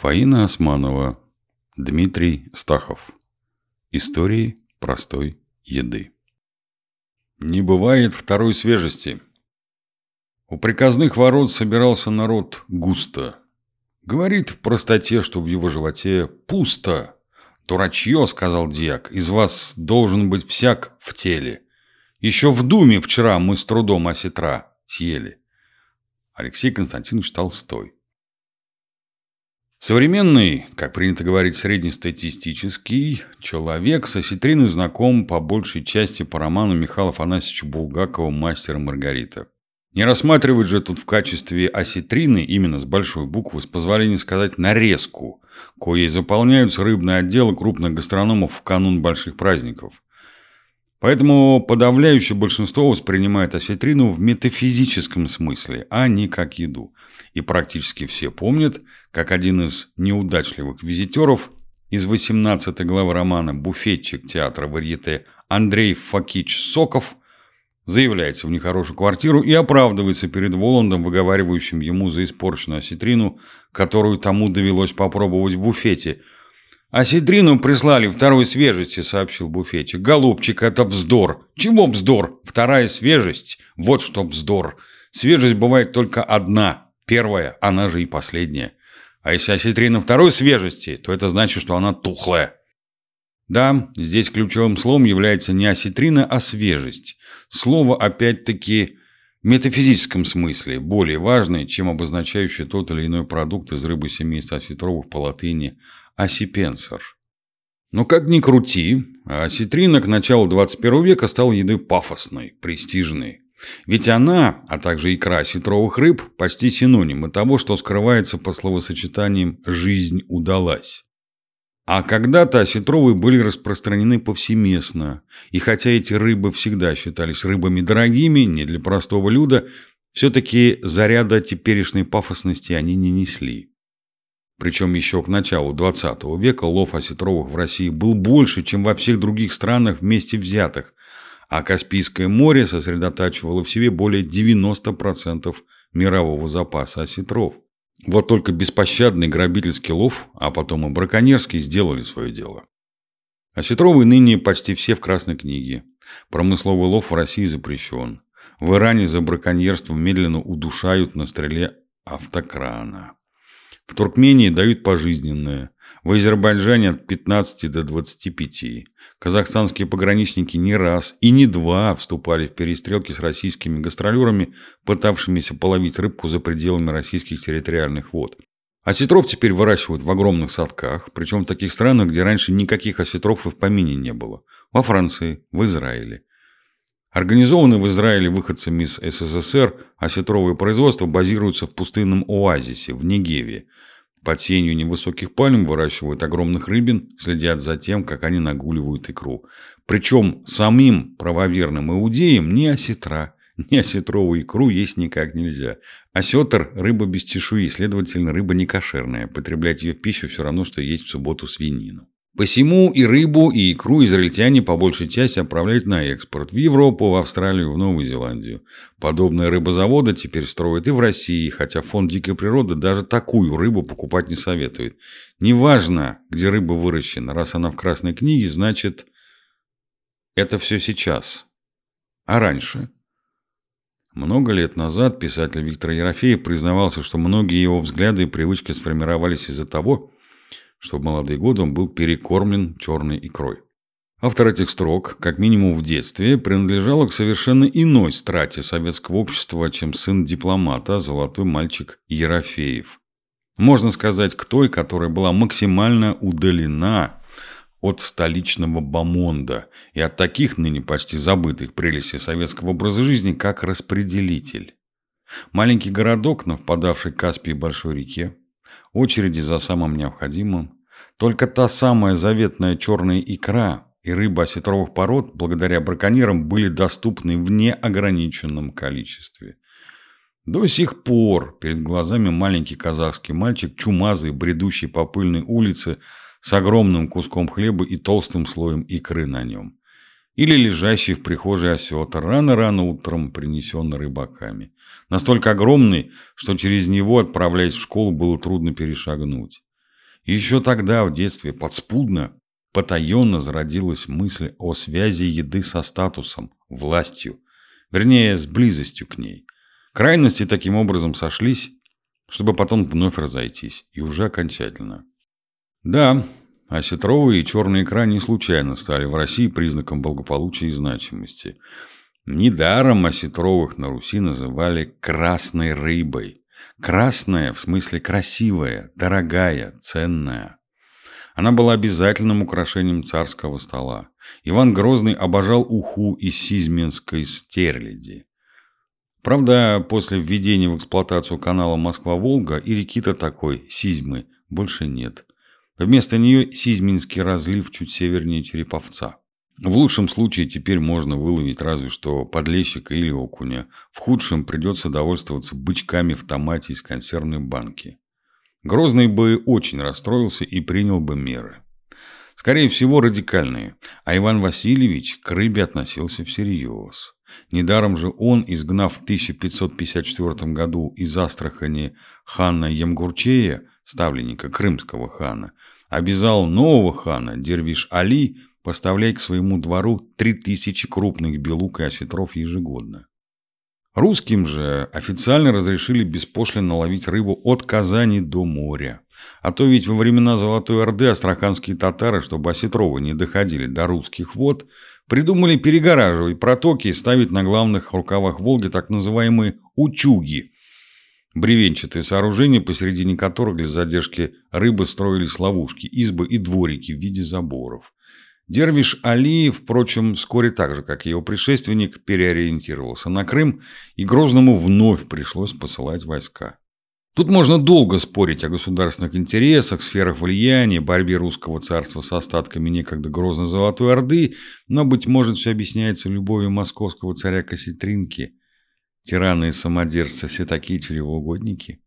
Фаина Османова, Дмитрий Стахов. Истории простой еды. Не бывает второй свежести. У приказных ворот собирался народ густо. Говорит в простоте, что в его животе пусто. «Дурачье», — сказал дьяк, — «из вас должен быть всяк в теле. Еще в думе вчера мы с трудом осетра съели». Алексей Константинович Толстой. Современный, как принято говорить, среднестатистический человек с осетриной знаком по большей части по роману Михаила Афанасьевича Булгакова «Мастер и Маргарита». Не рассматривать же тут в качестве осетрины, именно с большой буквы, с позволения сказать нарезку, коей заполняются рыбные отделы крупных гастрономов в канун больших праздников. Поэтому подавляющее большинство воспринимает осетрину в метафизическом смысле, а не как еду. И практически все помнят, как один из неудачливых визитеров из 18 главы романа «Буфетчик театра варьете» Андрей Факич Соков заявляется в нехорошую квартиру и оправдывается перед Воландом, выговаривающим ему за испорченную осетрину, которую тому довелось попробовать в буфете – «Осетрину прислали второй свежести», — сообщил буфетчик. «Голубчик, это вздор». «Чего вздор? Вторая свежесть. Вот что вздор. Свежесть бывает только одна. Первая, она же и последняя. А если осетрина второй свежести, то это значит, что она тухлая». Да, здесь ключевым словом является не осетрина, а свежесть. Слово, опять-таки, в метафизическом смысле более важное, чем обозначающее тот или иной продукт из рыбы семейства осетровых по латыни осипенсер. Но как ни крути, а осетрина к началу 21 века стала едой пафосной, престижной. Ведь она, а также икра осетровых рыб, почти синонимы того, что скрывается по словосочетаниям «жизнь удалась». А когда-то осетровые были распространены повсеместно, и хотя эти рыбы всегда считались рыбами дорогими, не для простого люда, все-таки заряда теперешней пафосности они не несли. Причем еще к началу 20 века лов осетровых в России был больше, чем во всех других странах вместе взятых, а Каспийское море сосредотачивало в себе более 90% мирового запаса осетров. Вот только беспощадный грабительский лов, а потом и браконьерский сделали свое дело. Осетровые ныне почти все в Красной книге. Промысловый лов в России запрещен. В Иране за браконьерство медленно удушают на стреле автокрана. В Туркмении дают пожизненное. В Азербайджане от 15 до 25. Казахстанские пограничники не раз и не два вступали в перестрелки с российскими гастролерами, пытавшимися половить рыбку за пределами российских территориальных вод. Осетров теперь выращивают в огромных садках, причем в таких странах, где раньше никаких осетров и в помине не было. Во Франции, в Израиле. Организованные в Израиле выходцами из СССР, осетровые производства базируются в пустынном оазисе, в Негеве. Под сенью невысоких пальм выращивают огромных рыбин, следят за тем, как они нагуливают икру. Причем самим правоверным иудеям ни осетра, ни осетровую икру есть никак нельзя. Осетр – рыба без чешуи, следовательно, рыба не кошерная. Потреблять ее в пищу все равно, что есть в субботу свинину. Посему и рыбу, и икру израильтяне по большей части отправляют на экспорт в Европу, в Австралию, в Новую Зеландию. Подобные рыбозаводы теперь строят и в России, хотя фонд дикой природы даже такую рыбу покупать не советует. Неважно, где рыба выращена, раз она в Красной книге, значит, это все сейчас. А раньше? Много лет назад писатель Виктор Ерофеев признавался, что многие его взгляды и привычки сформировались из-за того, что в молодые годы он был перекормлен черной икрой. Автор этих строк, как минимум в детстве, принадлежал к совершенно иной страте советского общества, чем сын дипломата, золотой мальчик Ерофеев. Можно сказать, к той, которая была максимально удалена от столичного бомонда и от таких ныне почти забытых прелестей советского образа жизни, как распределитель. Маленький городок на впадавшей к Каспии большой реке, очереди за самым необходимым. Только та самая заветная черная икра и рыба осетровых пород, благодаря браконьерам, были доступны в неограниченном количестве. До сих пор перед глазами маленький казахский мальчик, чумазый, бредущий по пыльной улице, с огромным куском хлеба и толстым слоем икры на нем. Или лежащий в прихожей осетр, рано-рано утром принесенный рыбаками. Настолько огромный, что через него, отправляясь в школу, было трудно перешагнуть. Еще тогда, в детстве, подспудно, потаенно зародилась мысль о связи еды со статусом, властью, вернее, с близостью к ней. Крайности таким образом сошлись, чтобы потом вновь разойтись, и уже окончательно. Да, осетровые и черные икра не случайно стали в России признаком благополучия и значимости. Недаром осетровых на Руси называли «красной рыбой». Красная в смысле красивая, дорогая, ценная. Она была обязательным украшением царского стола. Иван Грозный обожал уху из сизменской стерляди. Правда, после введения в эксплуатацию канала Москва-Волга и реки-то такой, Сизьмы, больше нет. Вместо нее Сизьминский разлив чуть севернее Череповца. В лучшем случае теперь можно выловить разве что подлещика или окуня. В худшем придется довольствоваться бычками в томате из консервной банки. Грозный бы очень расстроился и принял бы меры. Скорее всего, радикальные. А Иван Васильевич к рыбе относился всерьез. Недаром же он, изгнав в 1554 году из Астрахани хана Ямгурчея, ставленника крымского хана, обязал нового хана, Дервиш Али, поставлять к своему двору 3000 крупных белук и осетров ежегодно. Русским же официально разрешили беспошлино ловить рыбу от Казани до моря. А то ведь во времена Золотой Орды астраханские татары, чтобы осетровы не доходили до русских вод, придумали перегораживать протоки и ставить на главных рукавах Волги так называемые «учуги», бревенчатые сооружения, посередине которых для задержки рыбы строились ловушки, избы и дворики в виде заборов. Дервиш Али, впрочем, вскоре так же, как и его предшественник, переориентировался на Крым, и Грозному вновь пришлось посылать войска. Тут можно долго спорить о государственных интересах, сферах влияния, борьбе русского царства с остатками некогда грозной Золотой Орды, но, быть может, все объясняется любовью московского царя Касситринки. Тираны и самодержцы все такие чревоугодники.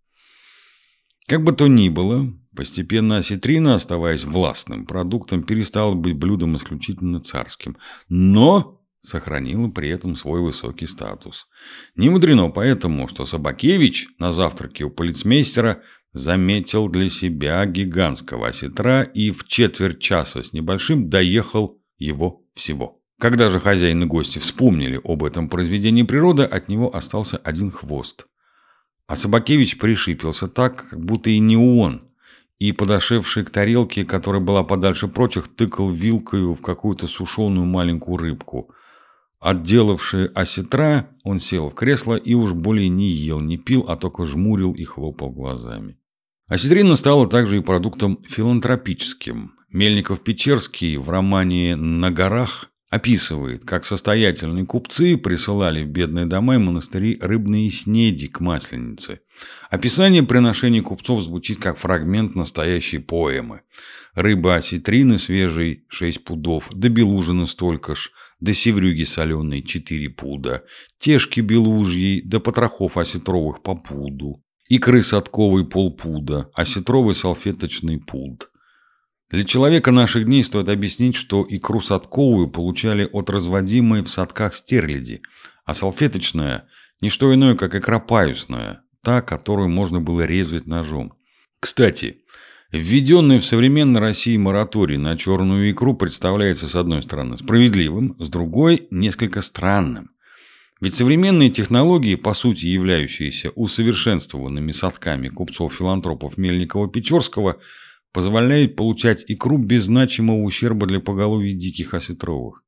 Как бы то ни было, постепенно осетрина, оставаясь властным продуктом, перестала быть блюдом исключительно царским. Но сохранила при этом свой высокий статус. Не мудрено поэтому, что Собакевич на завтраке у полицмейстера заметил для себя гигантского осетра и в четверть часа с небольшим доехал его всего. Когда же хозяин и гости вспомнили об этом произведении природы, от него остался один хвост. А Собакевич пришипился так, как будто и не он, и, подошедший к тарелке, которая была подальше прочих, тыкал вилкою в какую-то сушеную маленькую рыбку – Отделавший осетра, он сел в кресло и уж более не ел, не пил, а только жмурил и хлопал глазами. Осетрина стала также и продуктом филантропическим. Мельников-Печерский в романе «На горах» описывает, как состоятельные купцы присылали в бедные дома и монастыри рыбные снеди к масленице. Описание приношений купцов звучит как фрагмент настоящей поэмы. Рыба осетрины свежей 6 пудов, да белужины столько ж, да севрюги соленые 4 пуда, тешки белужьи, да потрохов осетровых по пуду, икры садковой полпуда, осетровый салфеточный пуд. Для человека наших дней стоит объяснить, что икру садковую получали от разводимой в садках стерляди, а салфеточная – не что иное, как икра паюсная, та, которую можно было резать ножом. Кстати, Введенный в современной России мораторий на черную икру представляется, с одной стороны, справедливым, с другой – несколько странным. Ведь современные технологии, по сути являющиеся усовершенствованными садками купцов-филантропов Мельникова-Печорского, позволяют получать икру без значимого ущерба для поголовья диких осетровых.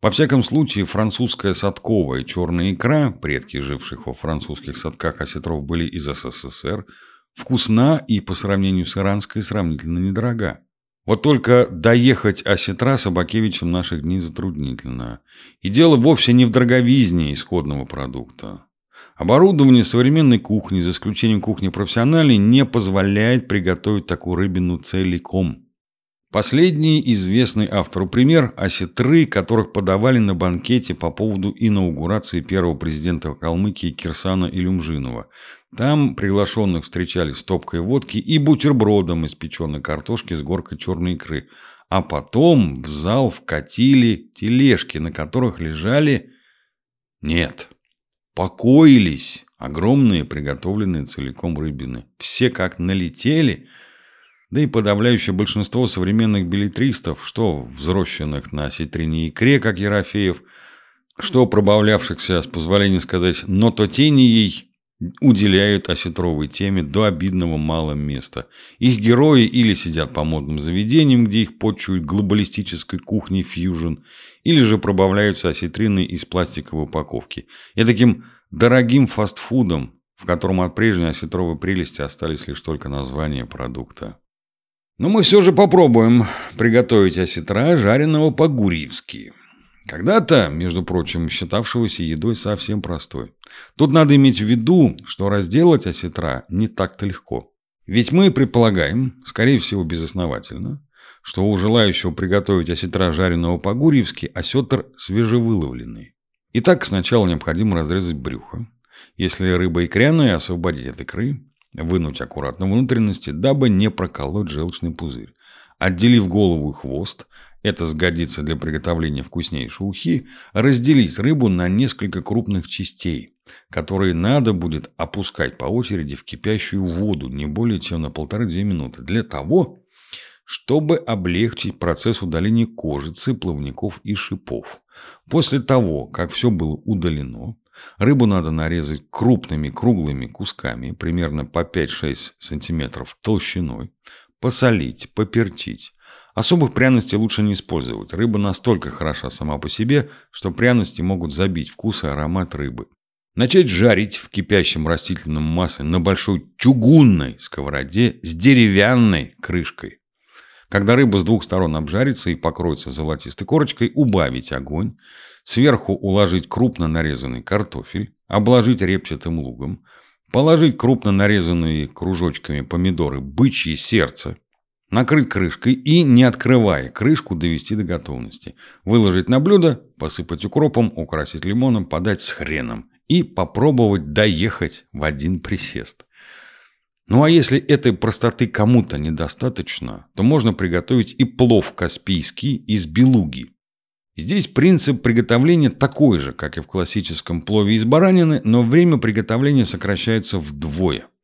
Во всяком случае, французская садковая черная икра, предки живших во французских садках осетров были из СССР – вкусна и по сравнению с иранской сравнительно недорога. Вот только доехать осетра Собакевичем наших дней затруднительно. И дело вовсе не в дороговизне исходного продукта. Оборудование современной кухни, за исключением кухни профессиональной, не позволяет приготовить такую рыбину целиком. Последний известный автору пример – осетры, которых подавали на банкете по поводу инаугурации первого президента Калмыкии Кирсана Илюмжинова. Там приглашенных встречали стопкой водки и бутербродом из печеной картошки с горкой черной икры. А потом в зал вкатили тележки, на которых лежали... Нет, покоились огромные приготовленные целиком рыбины. Все как налетели – Да и подавляющее большинство современных билетристов, что взросшенных на осетрине икре, как Ерофеев, что пробавлявшихся, с позволения сказать, нототенией, уделяют осетровой теме до обидного мало места. Их герои или сидят по модным заведениям, где их почуют глобалистической кухней фьюжн, или же пробавляются осетриной из пластиковой упаковки. И таким дорогим фастфудом, в котором от прежней осетровой прелести остались лишь только названия продукта. Но мы все же попробуем приготовить осетра, жареного по-гурьевски. Когда-то, между прочим, считавшегося едой совсем простой. Тут надо иметь в виду, что разделать осетра не так-то легко. Ведь мы предполагаем, скорее всего безосновательно, что у желающего приготовить осетра жареного по-гурьевски осетр свежевыловленный. Итак, сначала необходимо разрезать брюхо. Если рыба икряная, освободить от икры, вынуть аккуратно внутренности, дабы не проколоть желчный пузырь. Отделив голову и хвост, это сгодится для приготовления вкуснейшей ухи, разделить рыбу на несколько крупных частей, которые надо будет опускать по очереди в кипящую воду не более чем на полторы-две минуты, для того, чтобы облегчить процесс удаления кожицы, плавников и шипов. После того, как все было удалено, рыбу надо нарезать крупными круглыми кусками, примерно по 5-6 см толщиной, посолить, попертить, Особых пряностей лучше не использовать. Рыба настолько хороша сама по себе, что пряности могут забить вкус и аромат рыбы. Начать жарить в кипящем растительном масле на большой чугунной сковороде с деревянной крышкой. Когда рыба с двух сторон обжарится и покроется золотистой корочкой, убавить огонь, сверху уложить крупно нарезанный картофель, обложить репчатым лугом, положить крупно нарезанные кружочками помидоры бычье сердце, Накрыть крышкой и, не открывая крышку, довести до готовности. Выложить на блюдо, посыпать укропом, украсить лимоном, подать с хреном. И попробовать доехать в один присест. Ну а если этой простоты кому-то недостаточно, то можно приготовить и плов каспийский из белуги. Здесь принцип приготовления такой же, как и в классическом плове из баранины, но время приготовления сокращается вдвое –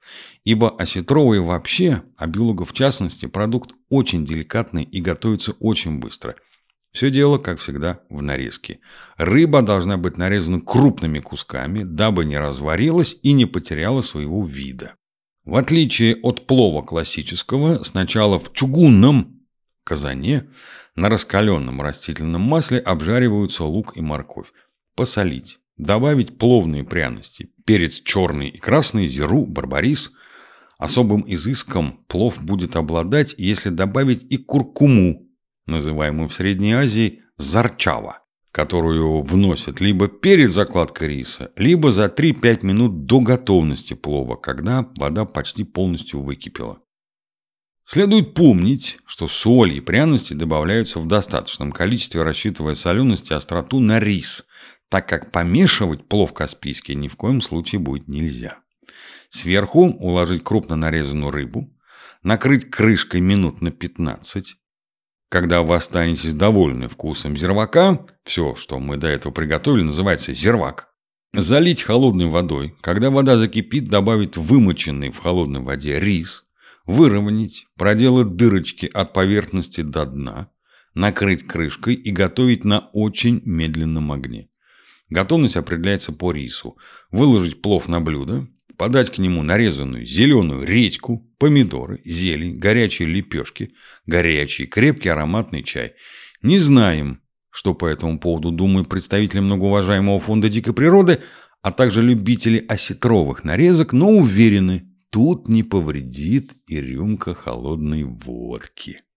ибо осетровый вообще, а белуга в частности, продукт очень деликатный и готовится очень быстро. Все дело, как всегда, в нарезке. Рыба должна быть нарезана крупными кусками, дабы не разварилась и не потеряла своего вида. В отличие от плова классического, сначала в чугунном казане на раскаленном растительном масле обжариваются лук и морковь. Посолить. Добавить пловные пряности. Перец черный и красный, зиру, барбарис – Особым изыском плов будет обладать, если добавить и куркуму, называемую в Средней Азии зарчава, которую вносят либо перед закладкой риса, либо за 3-5 минут до готовности плова, когда вода почти полностью выкипела. Следует помнить, что соль и пряности добавляются в достаточном количестве, рассчитывая соленость и остроту на рис, так как помешивать плов каспийский ни в коем случае будет нельзя. Сверху уложить крупно нарезанную рыбу, накрыть крышкой минут на 15. Когда вы останетесь довольны вкусом зервака, все, что мы до этого приготовили, называется зервак. Залить холодной водой. Когда вода закипит, добавить вымоченный в холодной воде рис. Выровнять, проделать дырочки от поверхности до дна. Накрыть крышкой и готовить на очень медленном огне. Готовность определяется по рису. Выложить плов на блюдо, подать к нему нарезанную зеленую редьку, помидоры, зелень, горячие лепешки, горячий, крепкий ароматный чай. Не знаем, что по этому поводу думают представители многоуважаемого фонда дикой природы, а также любители осетровых нарезок, но уверены, тут не повредит и рюмка холодной водки.